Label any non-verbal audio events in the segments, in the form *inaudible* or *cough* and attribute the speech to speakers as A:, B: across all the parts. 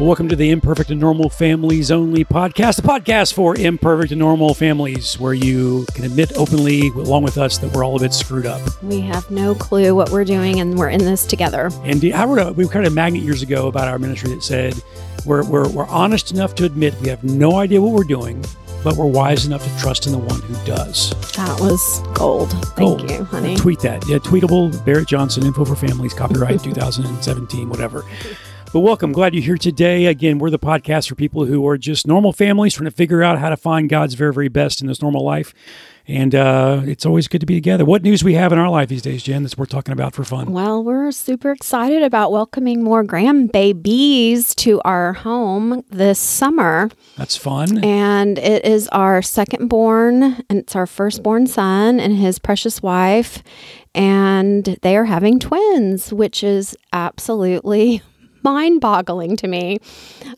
A: Well, welcome to the Imperfect and Normal Families Only podcast, a podcast for imperfect and normal families, where you can admit openly, along with us, that we're all a bit screwed up.
B: We have no clue what we're doing, and we're in this together.
A: And I wrote a, we created a magnet years ago about our ministry that said we're, we're, we're honest enough to admit we have no idea what we're doing, but we're wise enough to trust in the one who does.
B: That was gold. Thank
A: Gold.
B: you, honey.
A: Tweet that. Yeah, tweetable, Barrett Johnson, Info for Families, copyright *laughs* 2017, whatever. But welcome. Glad you're here today. Again, we're the podcast for people who are just normal families trying to figure out how to find God's very, very best in this normal life. And uh, it's always good to be together. What news we have in our life these days, Jen, that's worth talking about for fun?
B: Well, we're super excited about welcoming more grandbabies to our home this summer.
A: That's fun.
B: And it is our second born, and it's our firstborn son and his precious wife. And they are having twins, which is absolutely mind boggling to me.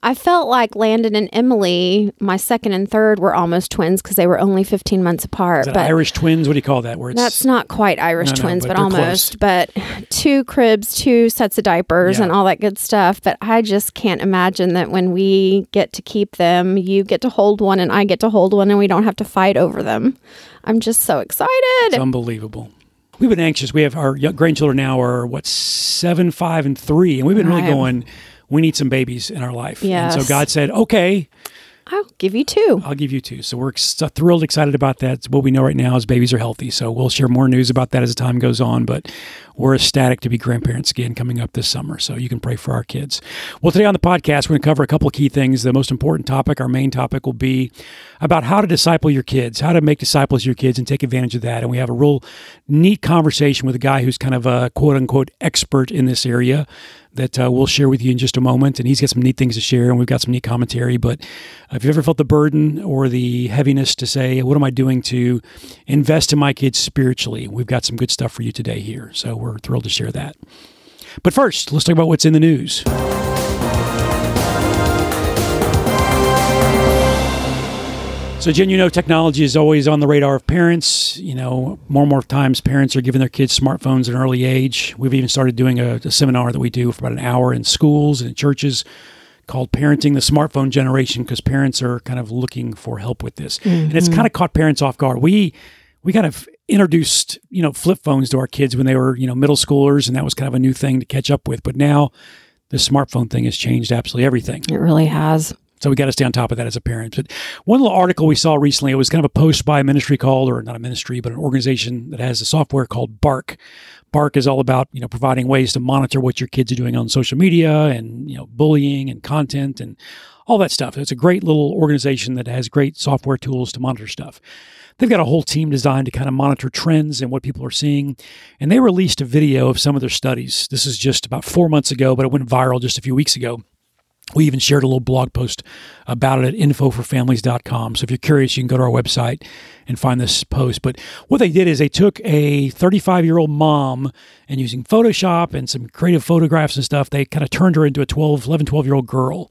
B: I felt like Landon and Emily, my second and third, were almost twins because they were only 15 months apart.
A: That Irish twins? What do you call that? Where
B: That's not quite Irish
A: No, no,
B: twins,
A: but
B: but,
A: they're
B: almost. But two cribs, two sets of diapers,
A: Yeah.
B: and all that good stuff. But I just can't imagine that when we get to keep them, you get to hold one and I get to hold one, and we don't have to fight over them. I'm just so excited.
A: It's unbelievable. We've been anxious. We have our grandchildren now are what seven, five, and three, and we've been really
B: Right.
A: going. We need some babies in our life. And so God said, "Okay,
B: I'll give you two.
A: I'll give you two. So we're ex- thrilled, excited about that. What we know right now is babies are healthy. So we'll share more news about that as time goes on. But we're ecstatic to be grandparents again coming up this summer. So you can pray for our kids. Well, today on the podcast, we're going to cover a couple key things. The most important topic, our main topic, will be about how to disciple your kids, how to make disciples of your kids and take advantage of that. And we have a real neat conversation with a guy who's kind of a quote unquote expert in this area that uh, we'll share with you in just a moment. And he's got some neat things to share, and we've got some neat commentary. But if you've ever felt the burden or the heaviness to say, what am I doing to invest in my kids spiritually? We've got some good stuff for you today here. So we're thrilled to share that. But first, let's talk about what's in the news. So, Jen, you know, technology is always on the radar of parents. You know, more and more times parents are giving their kids smartphones at an early age. We've even started doing a, a seminar that we do for about an hour in schools and churches called Parenting the Smartphone Generation because parents are kind of looking for help with this. And it's mm-hmm. kind of caught parents off guard. We we kind of introduced, you know, flip phones to our kids when they were, you know, middle schoolers and that was kind of a new thing to catch up with. But now the smartphone thing has changed absolutely everything.
B: It really has.
A: So we got to stay on top of that as a parent. But one little article we saw recently, it was kind of a post by a ministry called, or not a ministry, but an organization that has a software called Bark. Bark is all about you know providing ways to monitor what your kids are doing on social media and you know bullying and content and all that stuff. It's a great little organization that has great software tools to monitor stuff. They've got a whole team designed to kind of monitor trends and what people are seeing. And they released a video of some of their studies. This is just about four months ago, but it went viral just a few weeks ago. We even shared a little blog post about it at infoforfamilies.com. So if you're curious, you can go to our website and find this post. But what they did is they took a 35 year old mom and using Photoshop and some creative photographs and stuff, they kind of turned her into a 12, 11, 12 year old girl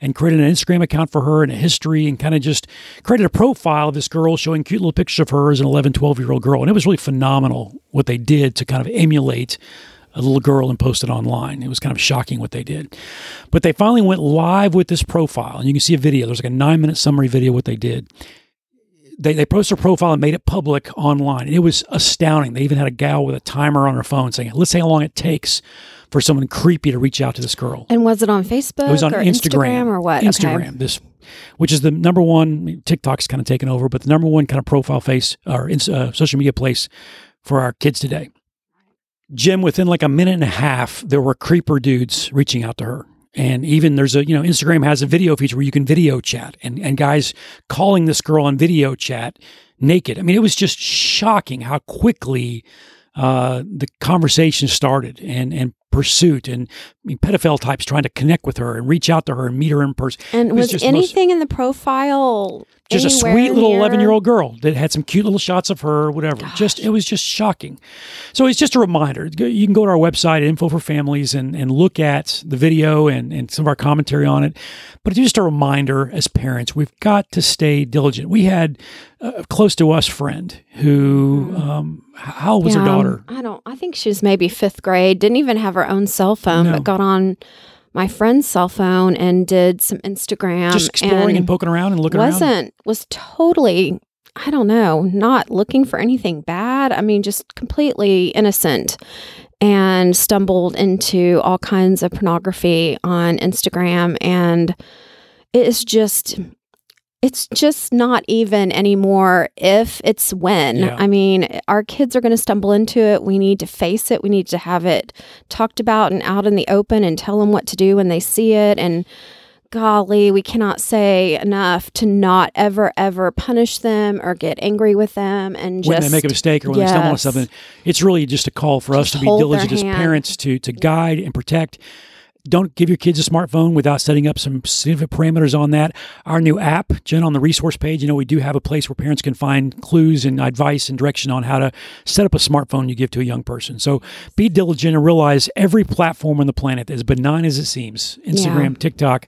A: and created an Instagram account for her and a history and kind of just created a profile of this girl showing cute little pictures of her as an 11, 12 year old girl. And it was really phenomenal what they did to kind of emulate a little girl and post it online. It was kind of shocking what they did. But they finally went live with this profile, and you can see a video. There's like a nine minute summary video what they did. They, they posted a profile and made it public online. And it was astounding. They even had a gal with a timer on her phone saying, let's see how long it takes for someone creepy to reach out to this girl.
B: And was it on Facebook
A: It was on
B: or
A: Instagram,
B: or what?
A: Instagram.
B: Okay.
A: This, which is the number one. TikTok's kind of taken over, but the number one kind of profile face or uh, social media place for our kids today. Jim, within like a minute and a half, there were creeper dudes reaching out to her. And even there's a, you know, Instagram has a video feature where you can video chat and, and guys calling this girl on video chat naked. I mean, it was just shocking how quickly uh, the conversation started and, and pursuit and I mean, pedophile types trying to connect with her and reach out to her and meet her in person.
B: And
A: It
B: was,
A: just the most-
B: anything in the profile
A: just a sweet little 11 year old girl that had some cute little shots of her or whatever. Just it was just shocking. So it's just a reminder. You can go to our website info for families and, and look at the video and, and some of our commentary on it. But it's just a reminder as parents we've got to stay diligent. We had a close to us friend who um, how old was her
B: Mm-hmm.
A: Daughter
B: I don't. I think she was maybe fifth grade. Didn't even have her own cell phone,
A: No.
B: but got on my friend's cell phone and did some Instagram.
A: Just exploring and, and poking around and looking
B: wasn't,
A: around.
B: Was totally, I don't know, not looking for anything bad. I mean, just completely innocent and stumbled into all kinds of pornography on Instagram. And it is just it's just not even anymore if it's when. Yeah. I mean, our kids are going to stumble into it. We need to face it. We need to have it talked about and out in the open and tell them what to do when they see it. And golly, we cannot say enough to not ever, ever punish them or get angry with them. And
A: when
B: just,
A: they make a mistake or when yes, they stumble on something, it's really just a call for us to be diligent as parents to to guide and protect don't give your kids a smartphone without setting up some specific parameters on that. Our new app, Jen, on the resource page, you know, we do have a place where parents can find clues and advice and direction on how to set up a smartphone you give to a young person. So be diligent and realize every platform on the planet, as benign as it seems Instagram, yeah. TikTok,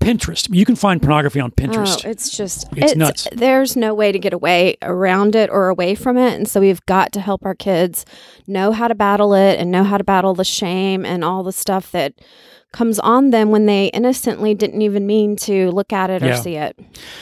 A: Pinterest. You can find pornography on Pinterest.
B: Oh, it's just,
A: it's, it's nuts.
B: There's no way to get away around it or away from it. And so we've got to help our kids know how to battle it and know how to battle the shame and all the stuff that comes on them when they innocently didn't even mean to look at it or yeah. see it.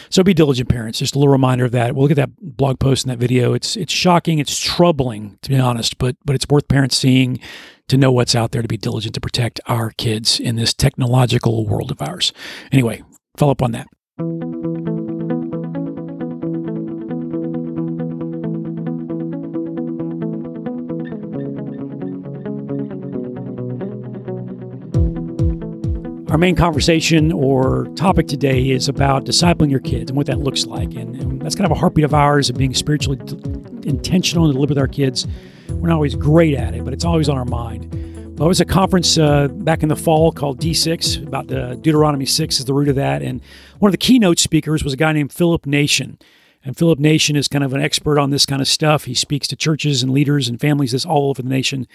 A: So be diligent parents. Just a little reminder of that. We'll look at that blog post and that video. It's it's shocking, it's troubling to be honest, but but it's worth parents seeing to know what's out there to be diligent to protect our kids in this technological world of ours. Anyway, follow up on that. Our main conversation or topic today is about discipling your kids and what that looks like. And, and that's kind of a heartbeat of ours of being spiritually intentional and to live with our kids. We're not always great at it, but it's always on our mind. Well, it was a conference uh, back in the fall called D6, about the Deuteronomy 6 is the root of that. And one of the keynote speakers was a guy named Philip Nation. And Philip Nation is kind of an expert on this kind of stuff. He speaks to churches and leaders and families this all over the nation.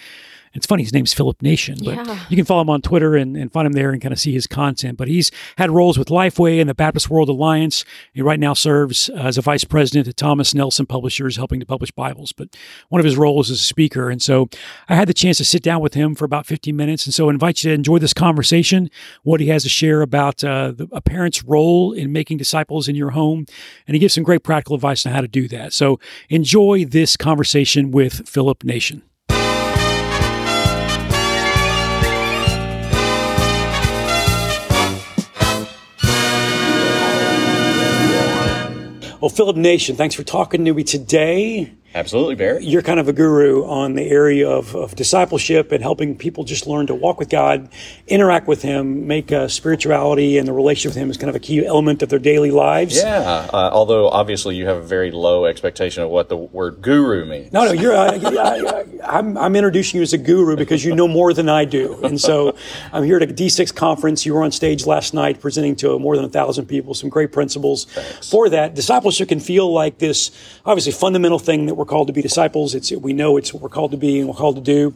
A: It's funny, his name's Philip Nation, but yeah. you can follow him on Twitter and, and find him there and kind of see his content. But he's had roles with Lifeway and the Baptist World Alliance. He right now serves as a vice president at Thomas Nelson Publishers, helping to publish Bibles. But one of his roles is a speaker. And so I had the chance to sit down with him for about 15 minutes. And so I invite you to enjoy this conversation, what he has to share about uh, the, a parent's role in making disciples in your home. And he gives some great practical advice on how to do that. So enjoy this conversation with Philip Nation. Well, Philip Nation, thanks for talking to me today.
C: Absolutely, Barry.
A: You're kind of a guru on the area of, of discipleship and helping people just learn to walk with God, interact with Him, make uh, spirituality and the relationship with Him is kind of a key element of their daily lives.
C: Yeah, uh, although obviously you have a very low expectation of what the word guru means.
A: No, no, you're. Uh, I, am I'm, I'm introducing you as a guru because you know more than I do, and so I'm here at a D6 conference. You were on stage last night presenting to more than a thousand people. Some great principles Thanks. for that. Discipleship can feel like this obviously fundamental thing that we're we're called to be disciples. It's we know it's what we're called to be and we're called to do.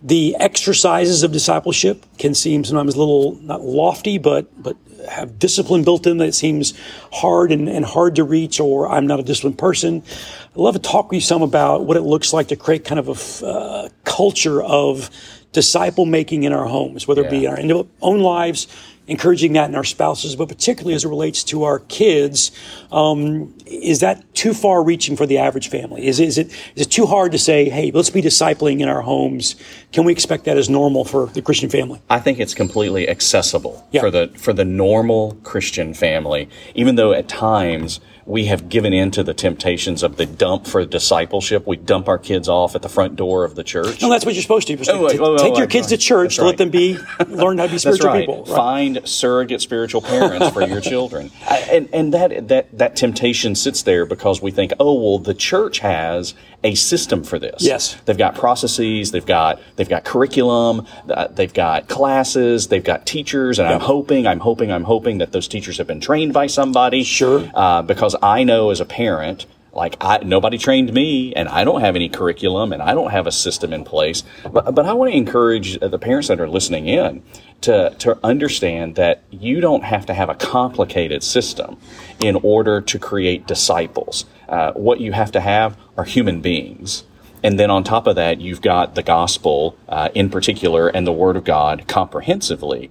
A: The exercises of discipleship can seem sometimes a little not lofty, but but have discipline built in that seems hard and, and hard to reach, or I'm not a disciplined person. I'd love to talk with you some about what it looks like to create kind of a uh, culture of disciple making in our homes, whether yeah. it be in our own lives, encouraging that in our spouses, but particularly as it relates to our kids. Um, is that too far reaching for the average family? Is, is, it, is it too hard to say, hey, let's be discipling in our homes? Can we expect that as normal for the Christian family?
C: I think it's completely accessible yeah. for the for the normal Christian family, even though at times we have given in to the temptations of the dump for discipleship. We dump our kids off at the front door of the church.
A: No, that's what you're supposed to do. Oh, wait, oh, take oh, your kids to church to let them be learn how to be *laughs* spiritual
C: right.
A: people.
C: Right. Find surrogate spiritual parents for your *laughs* children, and and that that that temptation sits there because we think, oh well, the church has a system for this.
A: Yes,
C: they've got processes, they've got they've got curriculum, uh, they've got classes, they've got teachers, and yep. I'm hoping, I'm hoping, I'm hoping that those teachers have been trained by somebody.
A: Sure,
C: uh, because I know as a parent, like I, nobody trained me and I don't have any curriculum and I don't have a system in place. But, but I want to encourage the parents that are listening in to, to understand that you don't have to have a complicated system in order to create disciples. Uh, what you have to have are human beings. And then on top of that, you've got the gospel uh, in particular and the word of God comprehensively.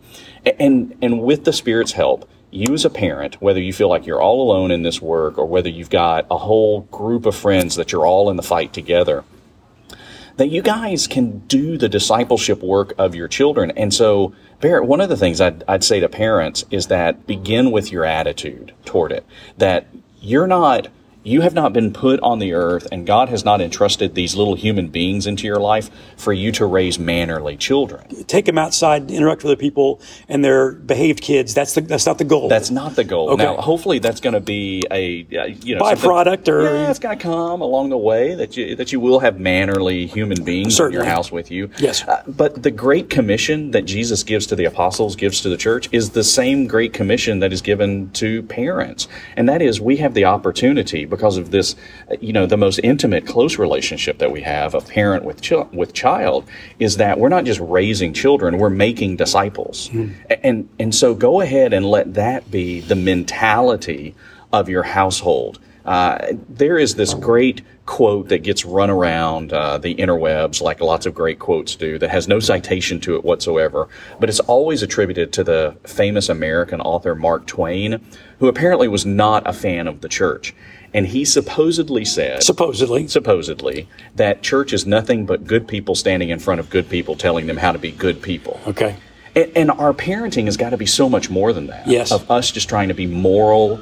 C: And, and with the Spirit's help, you as a parent, whether you feel like you're all alone in this work or whether you've got a whole group of friends that you're all in the fight together, that you guys can do the discipleship work of your children. And so, Barrett, one of the things I'd, I'd say to parents is that begin with your attitude toward it. That you're not you have not been put on the earth, and God has not entrusted these little human beings into your life for you to raise mannerly children.
A: Take them outside, interact with other people, and they're behaved kids. That's the, that's not the goal.
C: That's not the goal.
A: Okay.
C: Now, hopefully, that's going to be a you know
A: byproduct, or
C: yeah, it's going to come along the way that you that you will have mannerly human beings
A: Certainly.
C: in your house with you.
A: Yes.
C: Uh, but the Great Commission that Jesus gives to the apostles, gives to the church, is the same Great Commission that is given to parents, and that is we have the opportunity because of this you know, the most intimate, close relationship that we have, a parent with with child, is that we're not just raising children; we're making disciples.
A: Mm.
C: And and so go ahead and let that be the mentality of your household. Uh, there is this great quote that gets run around uh, the interwebs, like lots of great quotes do, that has no citation to it whatsoever, but it's always attributed to the famous American author Mark Twain, who apparently was not a fan of the church. And he supposedly said,
A: supposedly,
C: supposedly, that church is nothing but good people standing in front of good people telling them how to be good people.
A: Okay.
C: And, and our parenting has got to be so much more than that.
A: Yes.
C: Of us just trying to be moral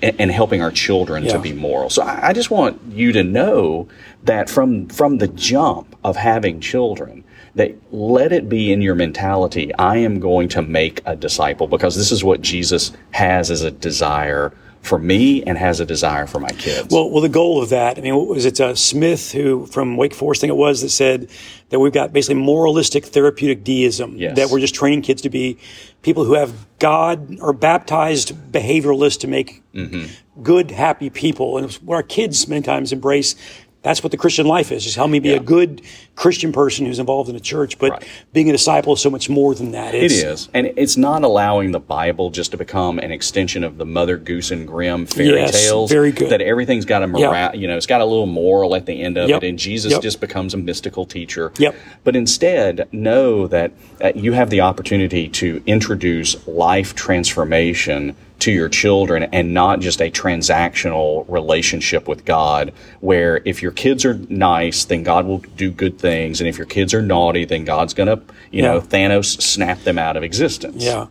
C: and, and helping our children
A: Yeah.
C: to be moral. So I, I just want you to know that from from the jump of having children, that let it be in your mentality, I am going to make a disciple because this is what Jesus has as a desire for me and has a desire for my kids.
A: Well, well, the goal of that, I mean, what was it uh, Smith who from Wake Forest, I think it was, that said that we've got basically moralistic therapeutic deism.
C: Yes.
A: That we're just training kids to be people who have God or baptized behavioralists to make
C: Mm-hmm.
A: good, happy people. And it's what our kids many times embrace. That's what the Christian life is. Just help me be
C: Yeah.
A: a good Christian person who's involved in a church. But
C: Right.
A: being a disciple is so much more than that.
C: It
A: It's,
C: and it's not allowing the Bible just to become an extension of the Mother Goose and Grimm fairy
A: Yes,
C: tales.
A: very good.
C: That everything's got a moral, you know, it's got a little moral at the end of
A: Yep,
C: it, and Jesus
A: yep.
C: just becomes a mystical teacher.
A: Yep.
C: But instead, know that uh, you have the opportunity to introduce life transformation to your children and not just a transactional relationship with God where if your kids are nice then God will do good things and if your kids are naughty then God's going to you know Thanos snap them out of existence.
A: Yeah.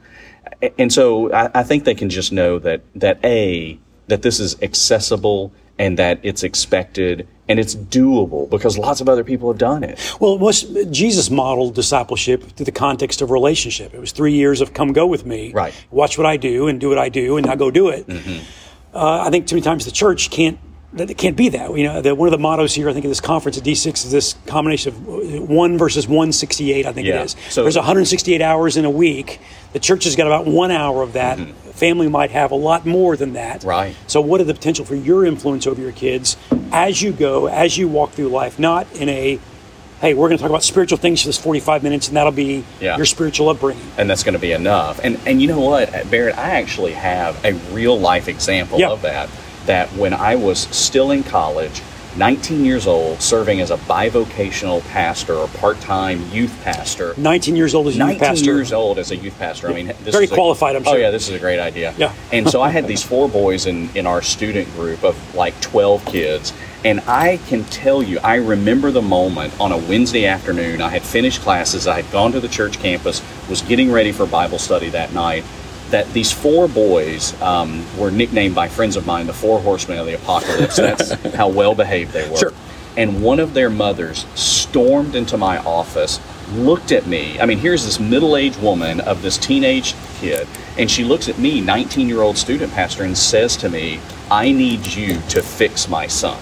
C: And so I, I think they can just know that that a that this is accessible and that it's expected and it's doable because lots of other people have done it.
A: Well, it was, Jesus modeled discipleship through the context of relationship. It was three years of come go with me,
C: Right.
A: Watch what I do and do what I do, and now go do it. Uh, I think too many times the church can't. That it can't be that. You know, the, one of the mottos here, I think, of this conference at D6 is this combination of one versus 168. I think
C: Yeah.
A: it is.
C: So-
A: There's 168 hours in a week. The church has got about one hour of that. Family might have a lot more than that.
C: Mm-hmm. Right.
A: So, what are the potential for your influence over your kids as you go, as you walk through life? Not in a, hey, we're going to talk about spiritual things for this 45 minutes, and that'll be
C: Yeah.
A: your spiritual upbringing.
C: and that's going to be enough. And and you know what, Barrett, I actually have a real life example
A: Yeah.
C: of that. That when I was still in college, 19 years old, serving as a bivocational pastor or part-time youth pastor.
A: 19 years old as a youth
C: 19
A: pastor.
C: years old as a youth pastor. I mean, this
A: Very
C: is a-
A: qualified, I'm
C: Oh yeah, this is a great idea.
A: Yeah.
C: and so I had these four boys in in our student group of like 12 kids, and I can tell you, I remember the moment on a Wednesday afternoon. I had finished classes. I had gone to the church campus, was getting ready for Bible study that night. That these four boys um, were nicknamed by friends of mine the Four Horsemen of the Apocalypse. That's *laughs* how well behaved they were
A: Sure.
C: and one of their mothers stormed into my office, looked at me. I mean, here's this middle aged woman of this teenage kid, and she looks at me, 19 year old student pastor, and says to me, I need you to fix my son.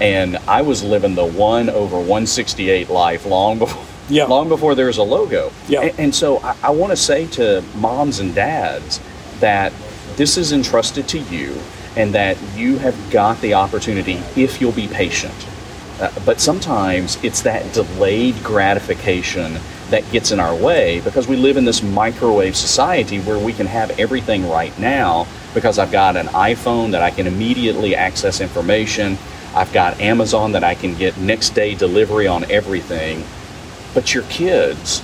C: And I was living the one over 168 life long *laughs* before.
A: Yeah.
C: Long before there was a logo.
A: Yeah.
C: And, and so I, I want to say to moms and dads that this is entrusted to you and that you have got the opportunity if you'll be patient. Uh, but sometimes it's that delayed gratification that gets in our way because we live in this microwave society where we can have everything right now because I've got an iPhone that I can immediately access information. I've got Amazon that I can get next day delivery on everything. But your kids,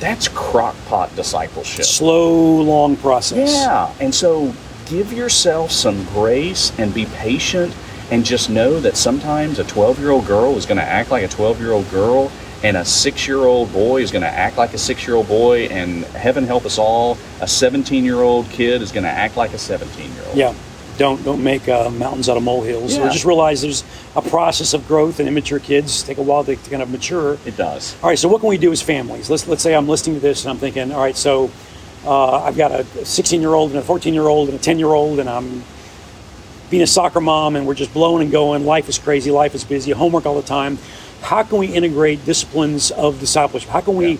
C: that's crockpot discipleship.
A: Slow, long process.
C: Yeah. And so give yourself some grace and be patient and just know that sometimes a 12 year old girl is going to act like a 12 year old girl and a six year old boy is going to act like a six year old boy and heaven help us all a 17 year old kid is going to act like a 17 year old
A: Yeah. Don't don't make uh, mountains out of molehills. Or
C: Yeah.
A: just realize there's a process of growth, and immature kids take a while to, to kind of mature.
C: it does
A: All right, so what can we do as families? Let's let's say I'm listening to this and I'm thinking, all right, so uh, I've got a 16 year old and a 14 year old and a 10 year old, and I'm being a soccer mom, and we're just blowing and going. Life is crazy. Life is busy. Homework all the time. How can we integrate disciplines of discipleship? How can we
C: Yeah.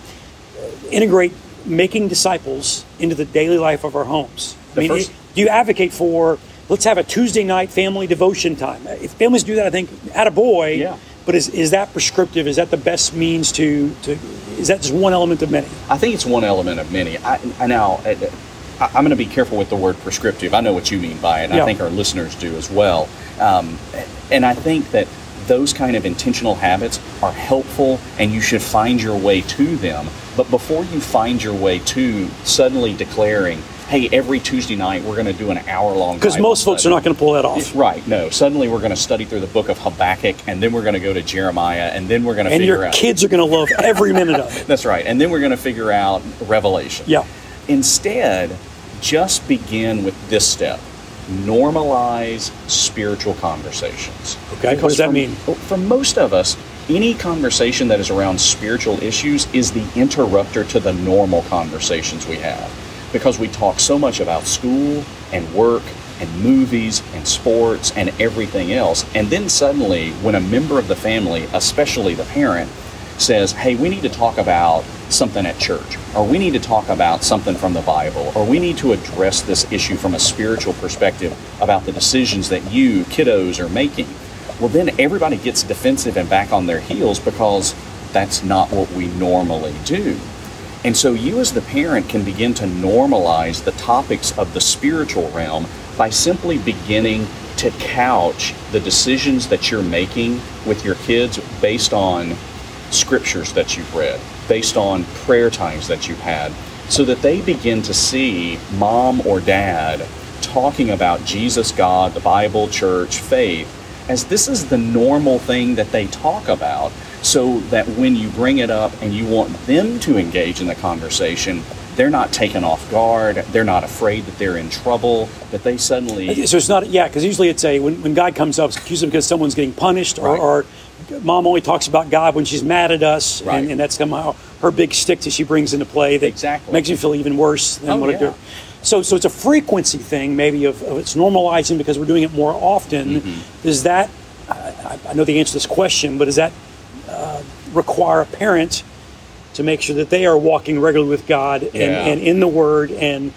A: uh, integrate making disciples into the daily life of our homes? I mean,
C: first-
A: do you advocate for let's have a Tuesday night family devotion time? If families do that, I think, at a boy.
C: Yeah.
A: But is, is that prescriptive? Is that the best means to, to is that just one element of many?
C: I think it's one element of many. I, I now, I, I'm going to be careful with the word prescriptive. I know what you mean by it, and
A: Yeah.
C: I think our listeners do as well. Um, and I think that those kind of intentional habits are helpful, and you should find your way to them. But before you find your way to suddenly declaring, "Hey, every Tuesday night we're going to do an hour-long,"
A: Because
C: Bible
A: most folks are not going to pull that off.
C: Right. No. Suddenly we're going to study through the book of Habakkuk, and then we're going to go to Jeremiah, and then we're going to
A: And
C: figure
A: your
C: out.
A: kids are going to love every minute of it. *laughs*
C: That's right. And then we're going to figure out Revelation.
A: Yeah.
C: Instead, just begin with this step normalize spiritual conversations.
A: Okay, what does that
C: for-
A: mean?
C: For most of us, any conversation that is around spiritual issues is the interrupter to the normal conversations we have. Because we talk so much about school and work and movies and sports and everything else. And then suddenly, when a member of the family, especially the parent, says, Hey, we need to talk about something at church, or we need to talk about something from the Bible, or we need to address this issue from a spiritual perspective about the decisions that you, kiddos, are making. Well, then everybody gets defensive and back on their heels because that's not what we normally do. And so you, as the parent, can begin to normalize the topics of the spiritual realm by simply beginning to couch the decisions that you're making with your kids based on scriptures that you've read, based on prayer times that you've had, so that they begin to see mom or dad talking about Jesus, God, the Bible, church, faith, as this is the normal thing that they talk about, so that when you bring it up and you want them to engage in the conversation, they're not taken off guard, they're not afraid that they're in trouble, that they suddenly.
A: So it's not, yeah, because usually it's a, when, when God comes up, it's usually because someone's getting punished or,
C: Right.
A: or mom only talks about God when she's mad at us.
C: Right.
A: And, and that's somehow her big stick that she brings into play that
C: Exactly.
A: makes me feel even worse than
C: Oh,
A: what I
C: yeah.
A: do. So, so it's a frequency thing, maybe of, of it's normalizing because we're doing it more often.
C: Mm-hmm.
A: Does that? I, I know the answer to this question, but is that require a parent to make sure that they are walking regularly with God and,
C: Yeah.
A: and in the Word and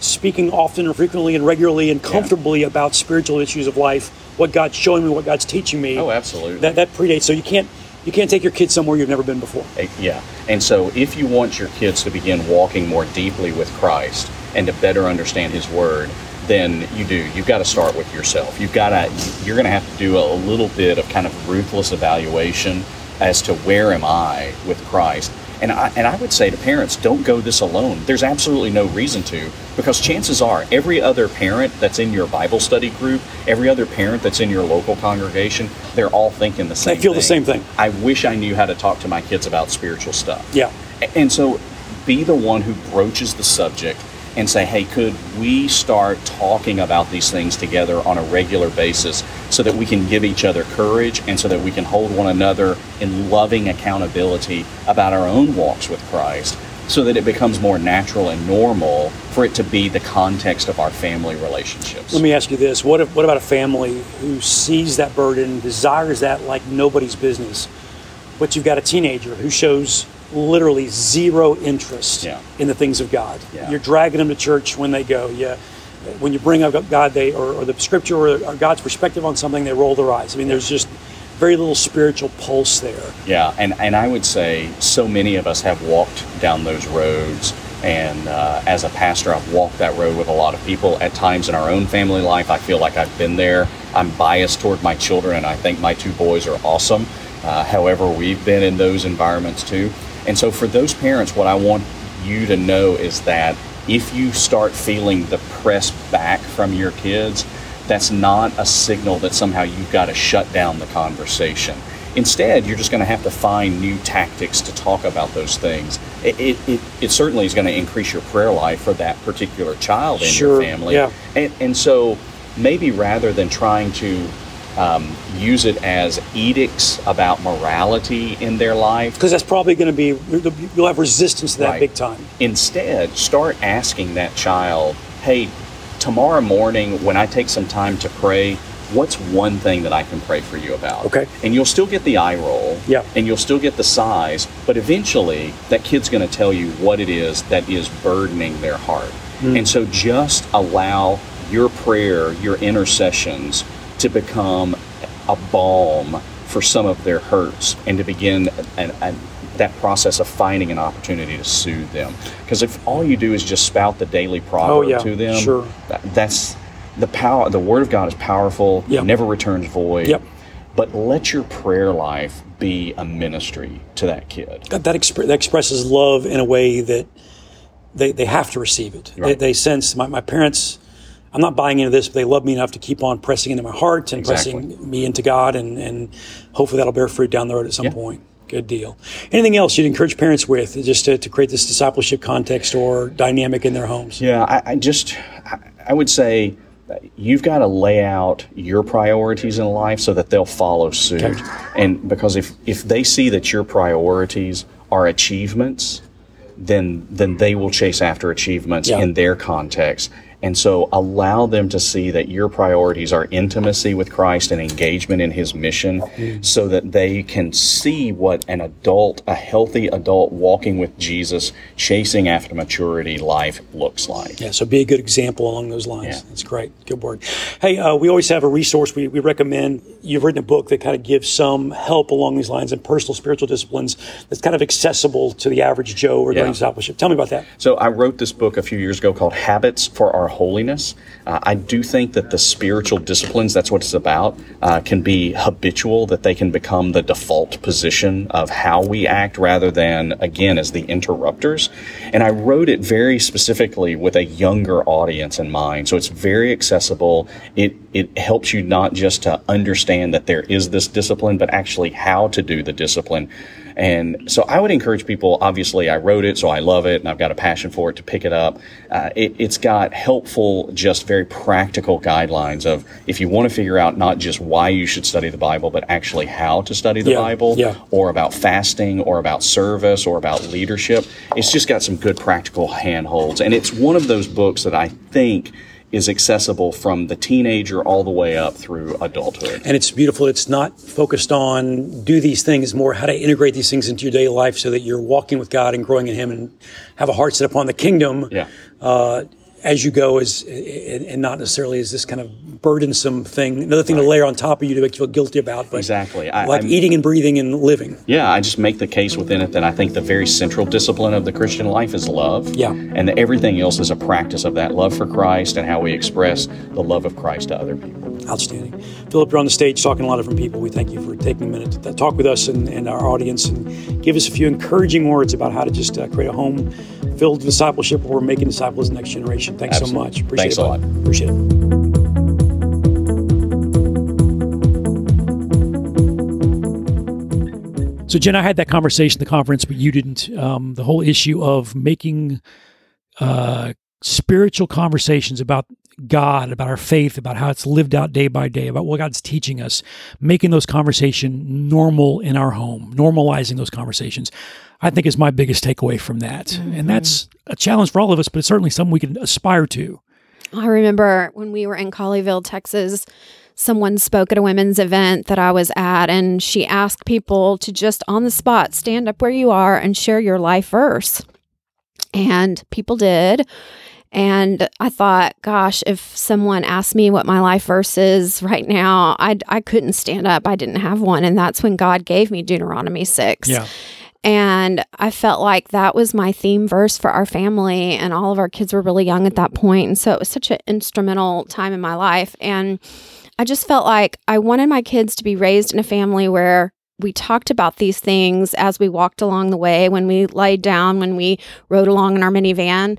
A: speaking often and frequently and regularly and comfortably about spiritual issues of life, what God's showing me, what God's teaching me.
C: Oh, absolutely.
A: That that predates. So you can't you can't take your kids somewhere you've never been before.
C: Yeah. And so if you want your kids to begin walking more deeply with Christ and to better understand his word, then you do. You've got to start with yourself. You've got to you're going to have to do a little bit of kind of ruthless evaluation as to where am I with Christ. And I, and I would say to parents, don't go this alone. There's absolutely no reason to, because chances are every other parent that's in your Bible study group, every other parent that's in your local congregation, they're all thinking the same They
A: feel the same thing.
C: I wish I knew how to talk to my kids about spiritual stuff.
A: Yeah.
C: And so be the one who broaches the subject and say, hey, could we start talking about these things together on a regular basis so that we can give each other courage and so that we can hold one another in loving accountability about our own walks with Christ so that it becomes more natural and normal for it to be the context of our family relationships?
A: Let me ask you this: What if, what about a family who sees that burden, desires that like nobody's business, but you've got a teenager who shows literally zero interest
C: Yeah.
A: in the things of God?
C: Yeah.
A: You're dragging them to church when they go. Yeah. When you bring up God, they or, or the scripture or, or God's perspective on something, they roll their eyes. I mean, there's just very little spiritual pulse there.
C: Yeah, and, and I would say so many of us have walked down those roads And uh, as a pastor, I've walked that road with a lot of people. At times in our own family life, I feel like I've been there. I'm biased toward my children, and I think my two boys are awesome. Uh, however, we've been in those environments too. And so, for those parents, what I want you to know is that if you start feeling the press back from your kids, that's not a signal that somehow you've got to shut down the conversation. Instead, you're just going to have to find new tactics to talk about those things. It, it, it, it certainly is going to increase your prayer life for that particular child in
A: Sure,
C: your family.
A: yeah.
C: And, and so, maybe rather than trying to um, use it as edicts about morality in their life,
A: Because that's probably going to be, you'll have resistance to that
C: Right.
A: big time.
C: Instead, start asking that child, hey, tomorrow morning when I take some time to pray, what's one thing that I can pray for you about?
A: Okay.
C: And you'll still get the eye roll.
A: Yeah.
C: And you'll still get the sighs, but eventually that kid's going to tell you what it is that is burdening their heart.
A: Hmm.
C: And so just allow your prayer, your intercessions to become a balm for some of their hurts and to begin an, an, that process of finding an opportunity to soothe them. Because if all you do is just spout the daily proverb
A: Oh, yeah,
C: to them,
A: sure.
C: that, that's the power. The Word of God is powerful.
A: Yep.
C: Never returns void.
A: Yep.
C: But let your prayer life be a ministry to that kid.
A: that, that, expre- that expresses love in a way that they, they have to receive it. They, they sense my, my parents. I'm not buying into this, but they love me enough to keep on pressing into my heart and
C: Exactly.
A: pressing me into God, and, and hopefully that'll bear fruit down the road at some
C: Yeah.
A: point. Good deal. Anything else you'd encourage parents with, just to, to create this discipleship context or dynamic in their homes?
C: Yeah, I, I just, I, I would say you've got to lay out your priorities in life so that they'll follow suit.
A: Okay.
C: And because if, if they see that your priorities are achievements, then then they will chase after achievements
A: Yeah.
C: in their context. And so allow them to see that your priorities are intimacy with Christ and engagement in his mission so that they can see what an adult, a healthy adult walking with Jesus, chasing after maturity life looks like.
A: Yeah, so be a good example along those lines.
C: Yeah.
A: That's great. Good word. Hey, uh, we always have a resource we, we recommend. You've written a book that kind of gives some help along these lines in personal spiritual disciplines that's kind of accessible to the average Joe regarding
C: Yeah.
A: discipleship. Tell me about that.
C: So I wrote this book a few years ago called Habits for Our Holiness. Uh, I do think that the spiritual disciplines, that's what it's about, uh, can be habitual, that they can become the default position of how we act rather than, again, as the interrupters. And I wrote it very specifically with a younger audience in mind. So it's very accessible. It, it helps you not just to understand that there is this discipline, but actually how to do the discipline. And so I would encourage people, obviously, I wrote it, so I love it, and I've got a passion for it to pick it up. Uh, it, it's got helpful, just very practical guidelines of if you want to figure out not just why you should study the Bible, but actually how to study the
A: Yeah,
C: Bible,
A: yeah.
C: or about fasting, or about service, or about leadership. It's just got some good practical handholds. And it's one of those books that I think is accessible from the teenager all the way up through adulthood.
A: And it's beautiful. It's not focused on do these things, more how to integrate these things into your daily life so that you're walking with God and growing in Him and have a heart set upon the kingdom.
C: Yeah.
A: uh, as you go is and not necessarily as this kind of burdensome thing another thing to layer on top of you to make you feel guilty about but
C: Exactly. I-
A: like
C: I'm-
A: eating and breathing and living
C: Yeah, I just make the case within it that I think the very central discipline of the Christian life is love.
A: Yeah.
C: And that everything else is a practice of that love for Christ and how we express the love of Christ to other people.
A: Outstanding philip you're on the stage talking to a lot of different people we thank you for taking a minute to talk with us and, and our audience and give us a few encouraging words about how to just uh, create a home filled with discipleship where we're making disciples the next generation thanks
C: Absolutely.
A: so much appreciate
C: Thanks
A: it
C: a lot.
A: appreciate it So, Jen, I had that conversation at the conference, but you didn't. Um, the whole issue of making uh, spiritual conversations about God, about our faith, about how it's lived out day by day, about what God's teaching us, making those conversations normal in our home, normalizing those conversations, I think is my biggest takeaway from that. And mm-hmm. that's a challenge for all of us, but it's certainly something we can aspire to.
B: I remember when we were in Colleyville, Texas, someone spoke at a women's event that I was at, and she asked people to just on the spot stand up where you are and share your life verse. And people did. And I thought, gosh, if someone asked me what my life verse is right now, I, I couldn't stand up. I didn't have one. And that's when God gave me Deuteronomy 6. Yeah. And I felt like that was my theme verse for our family. And all of our kids were really young at that point. And so it was such an instrumental time in my life. And I just felt like I wanted my kids to be raised in a family where we talked about these things as we walked along the way, when we laid down, when we rode along in our minivan.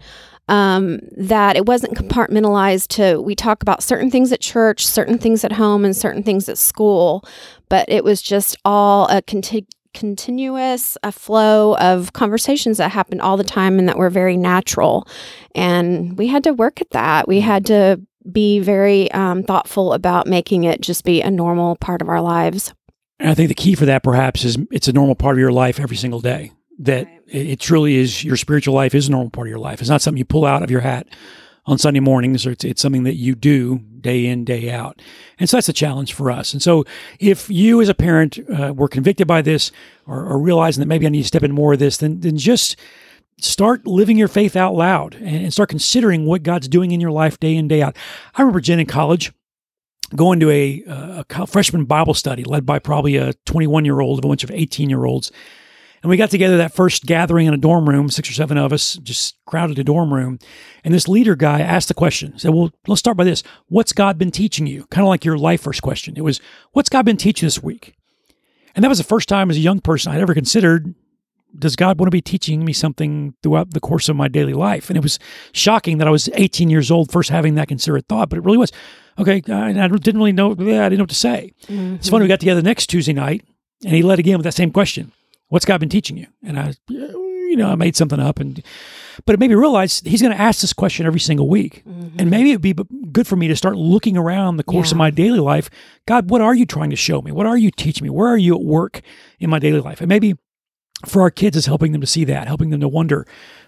B: Um, that it wasn't compartmentalized to we talk about certain things at church, certain things at home, and certain things at school, but it was just all a conti- continuous a flow of conversations that happened all the time and that were very natural. And we had to work at that. We had to be very um, thoughtful about making it just be a normal part of our lives.
A: And I think the key for that perhaps is it's a normal part of your life every single day that right. it, truly is your spiritual life is a normal part of your life. It's not something you pull out of your hat on Sunday mornings, or it's, it's something that you do day in, day out. And so that's a challenge for us. And so if you as a parent uh, were convicted by this or, or, realizing that maybe I need to step in more of this, then, then just start living your faith out loud and start considering what God's doing in your life day in, day out. I remember Jen in college going to a, a freshman Bible study led by probably a 21 year old, of a bunch of 18 year olds. And we got together that first gathering in a dorm room, six or seven of us, just crowded a dorm room. And this leader guy asked the question. He said, Well, let's start by this. What's God been teaching you? Kind of like your life verse question. It was, What's God been teaching this week? And that was the first time as a young person I'd ever considered, Does God want to be teaching me something throughout the course of my daily life? And it was shocking that I was 18 years old, first having that considerate thought, but it really was. Okay, I, I didn't really know. Yeah, I didn't know what to say. Mm-hmm. It's funny. We got together next Tuesday night, and he led again with that same question what's God been teaching you? And I, you know, I made something up and, but it made me realize he's going to ask this question every single week. Mm-hmm. And maybe it'd be good for me to start looking around the course yeah. of my daily life. God, what are you trying to show me? What are you teaching me? Where are you at work in my daily life? And maybe for our kids is helping them to see that, helping them to wonder,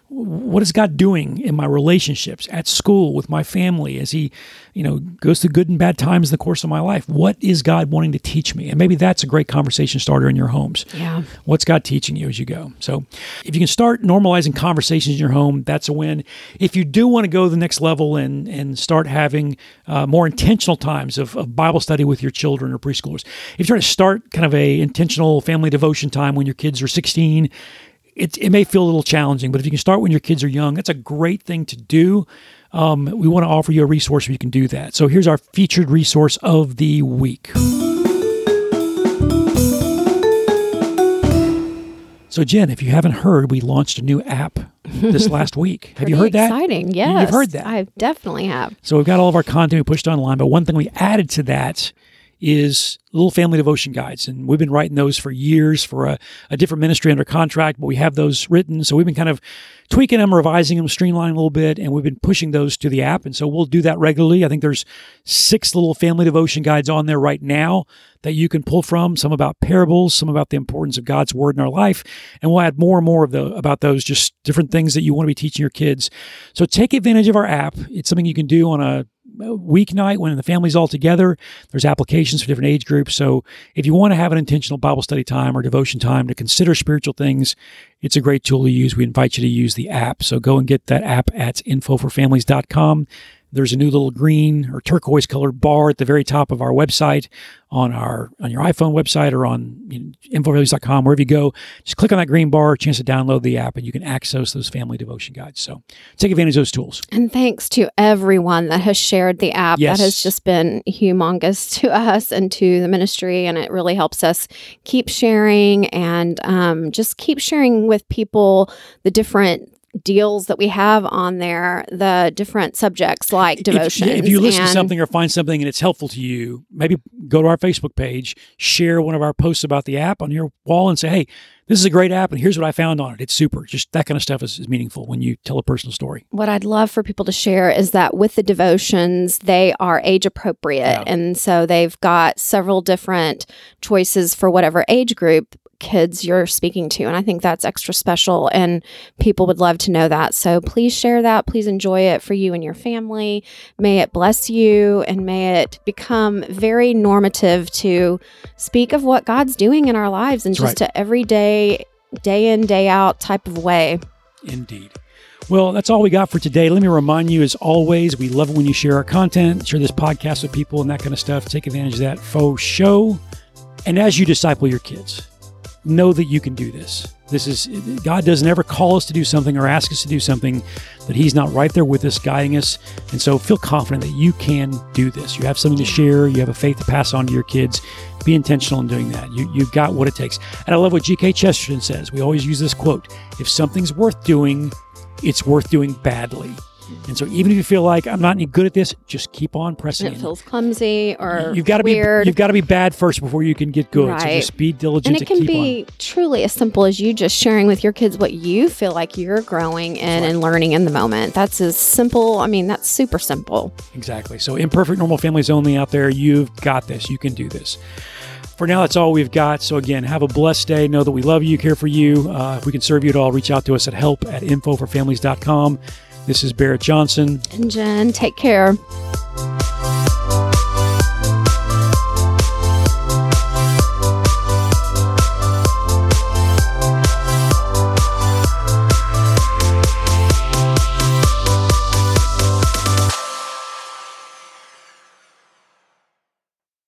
A: what is God doing in my relationships at school with my family as He, you know, goes through good and bad times in the course of my life? What is God wanting to teach me? And maybe that's a great conversation starter in your homes.
B: Yeah.
A: What's God teaching you as you go? So, if you can start normalizing conversations in your home, that's a win. If you do want to go to the next level and and start having uh, more intentional times of, of Bible study with your children or preschoolers, if you're trying to start kind of a intentional family devotion time when your kids are 16 it, it may feel a little challenging, but if you can start when your kids are young, that's a great thing to do. Um, we want to offer you a resource where you can do that. So here's our featured resource of the week. So, Jen, if you haven't heard, we launched a new app this *laughs* last week. have you heard that?
B: Exciting, yes.
A: You've heard that.
B: I definitely have.
A: So, we've got all of our content we pushed online, but one thing we added to that is little family devotion guides. And we've been writing those for years for a, a, different ministry under contract, but we have those written. So we've been kind of tweaking them, revising them, streamlining a little bit, and we've been pushing those to the app. And so we'll do that regularly. I think there's six little family devotion guides on there right now that you can pull from, some about parables, some about the importance of God's word in our life. And we'll add more and more of the about those, just different things that you want to be teaching your kids. So take advantage of our app. It's something you can do on a weeknight when the family's all together. There's applications for different age groups. So if you want to have an intentional Bible study time or devotion time to consider spiritual things, it's a great tool to use. We invite you to use the app. So go and get that app at infoforfamilies.com. There's a new little green or turquoise colored bar at the very top of our website on our on your iPhone website or on you know, infoforfamilies.com, wherever you go. Just click on that green bar, chance to download the app, and you can access those family devotion guides. So take advantage of those tools.
B: And thanks to everyone that has shared the app. Yes. That has just been humongous *laughs* to us and to the ministry, and it really helps us keep sharing and um, just keep sharing with people the different deals that we have on there, the different subjects like devotion.
A: If, if you listen to something or find something and it's helpful to you, maybe go to our Facebook page, share one of our posts about the app on your wall, and say, "Hey, this is a great app, and here's what I found on it. It's super." Just that kind of stuff is, is meaningful when you tell a personal story.
B: What I'd love for people to share is that with the devotions, they are age appropriate, yeah. and so they've got several different choices for whatever age group kids you're speaking to. And I think that's extra special, and people would love to know that. So please share that. Please enjoy it for you and your family. May it bless you, and may it become very normative to speak of what God's doing in our lives and just right. to everyday, day in, day out type of way.
A: Indeed. Well, that's all we got for today. Let me remind you, as always, we love it when you share our content, share this podcast with people and that kind of stuff. Take advantage of that faux show. And as you disciple your kids, know that you can do this. This is God doesn't ever call us to do something or ask us to do something that He's not right there with us, guiding us. And so feel confident that you can do this. You have something to share, you have a faith to pass on to your kids. Be intentional in doing that. You, you've got what it takes. And I love what G.K. Chesterton says. We always use this quote if something's worth doing, it's worth doing badly. And so even if you feel like I'm not any good at this, just keep on pressing.
B: And it feels clumsy or
A: you've got to be you've got to be bad first before you can get good. So
B: Right.
A: just be diligent
B: and it can be
A: on.
B: truly as simple as you just sharing with your kids what you feel like you're growing in and learning in the moment. That's as simple. I mean, that's super simple.
A: Exactly. So imperfect normal families only out there, you've got this. You can do this. For now, that's all we've got. So again, have a blessed day. Know that we love you, care for you. Uh, if we can serve you at all, reach out to us at help at infoforfamilies.com. This is Barrett Johnson.
B: And Jen, take care.